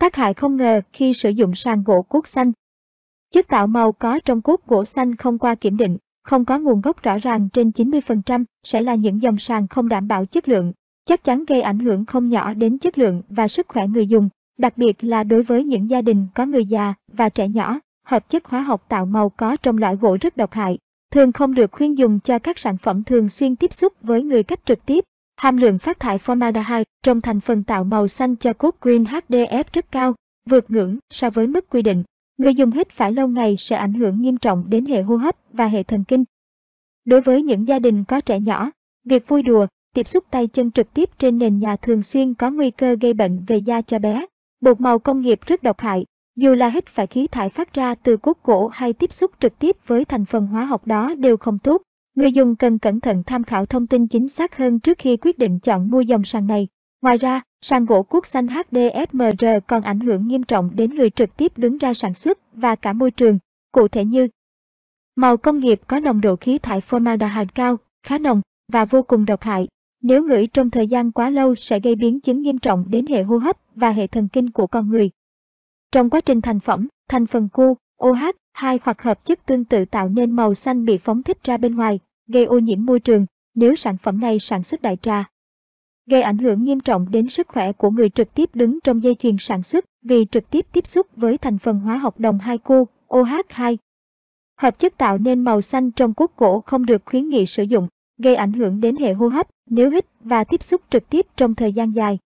Tác hại không ngờ khi sử dụng sàn gỗ cuốc xanh. Chất tạo màu có trong cuốc gỗ xanh không qua kiểm định, không có nguồn gốc rõ ràng trên 90% sẽ là những dòng sàn không đảm bảo chất lượng, chắc chắn gây ảnh hưởng không nhỏ đến chất lượng và sức khỏe người dùng, đặc biệt là đối với những gia đình có người già và trẻ nhỏ. Hợp chất hóa học tạo màu có trong loại gỗ rất độc hại, thường không được khuyên dùng cho các sản phẩm thường xuyên tiếp xúc với người cách trực tiếp. Hàm lượng phát thải formaldehyde trong thành phần tạo màu xanh cho cốt Green HDF rất cao, vượt ngưỡng so với mức quy định. Người dùng hít phải lâu ngày sẽ ảnh hưởng nghiêm trọng đến hệ hô hấp và hệ thần kinh. Đối với những gia đình có trẻ nhỏ, việc vui đùa, tiếp xúc tay chân trực tiếp trên nền nhà thường xuyên có nguy cơ gây bệnh về da cho bé. Bột màu công nghiệp rất độc hại, dù là hít phải khí thải phát ra từ cốt gỗ hay tiếp xúc trực tiếp với thành phần hóa học đó đều không tốt. Người dùng cần cẩn thận tham khảo thông tin chính xác hơn trước khi quyết định chọn mua dòng sàn này. Ngoài ra, sàn gỗ cuốc xanh HDSMR còn ảnh hưởng nghiêm trọng đến người trực tiếp đứng ra sản xuất và cả môi trường, cụ thể như Màu công nghiệp có nồng độ khí thải formaldehyde cao, khá nồng và vô cùng độc hại. Nếu ngửi trong thời gian quá lâu sẽ gây biến chứng nghiêm trọng đến hệ hô hấp và hệ thần kinh của con người. Trong quá trình thành phẩm, thành phần cu, OH, hai hoặc hợp chất tương tự tạo nên màu xanh bị phóng thích ra bên ngoài, gây ô nhiễm môi trường nếu sản phẩm này sản xuất đại trà. Gây ảnh hưởng nghiêm trọng đến sức khỏe của người trực tiếp đứng trong dây chuyền sản xuất vì trực tiếp tiếp xúc với thành phần hóa học đồng 2 cu, OH2. Hợp chất tạo nên màu xanh trong cốt gỗ không được khuyến nghị sử dụng, gây ảnh hưởng đến hệ hô hấp nếu hít và tiếp xúc trực tiếp trong thời gian dài.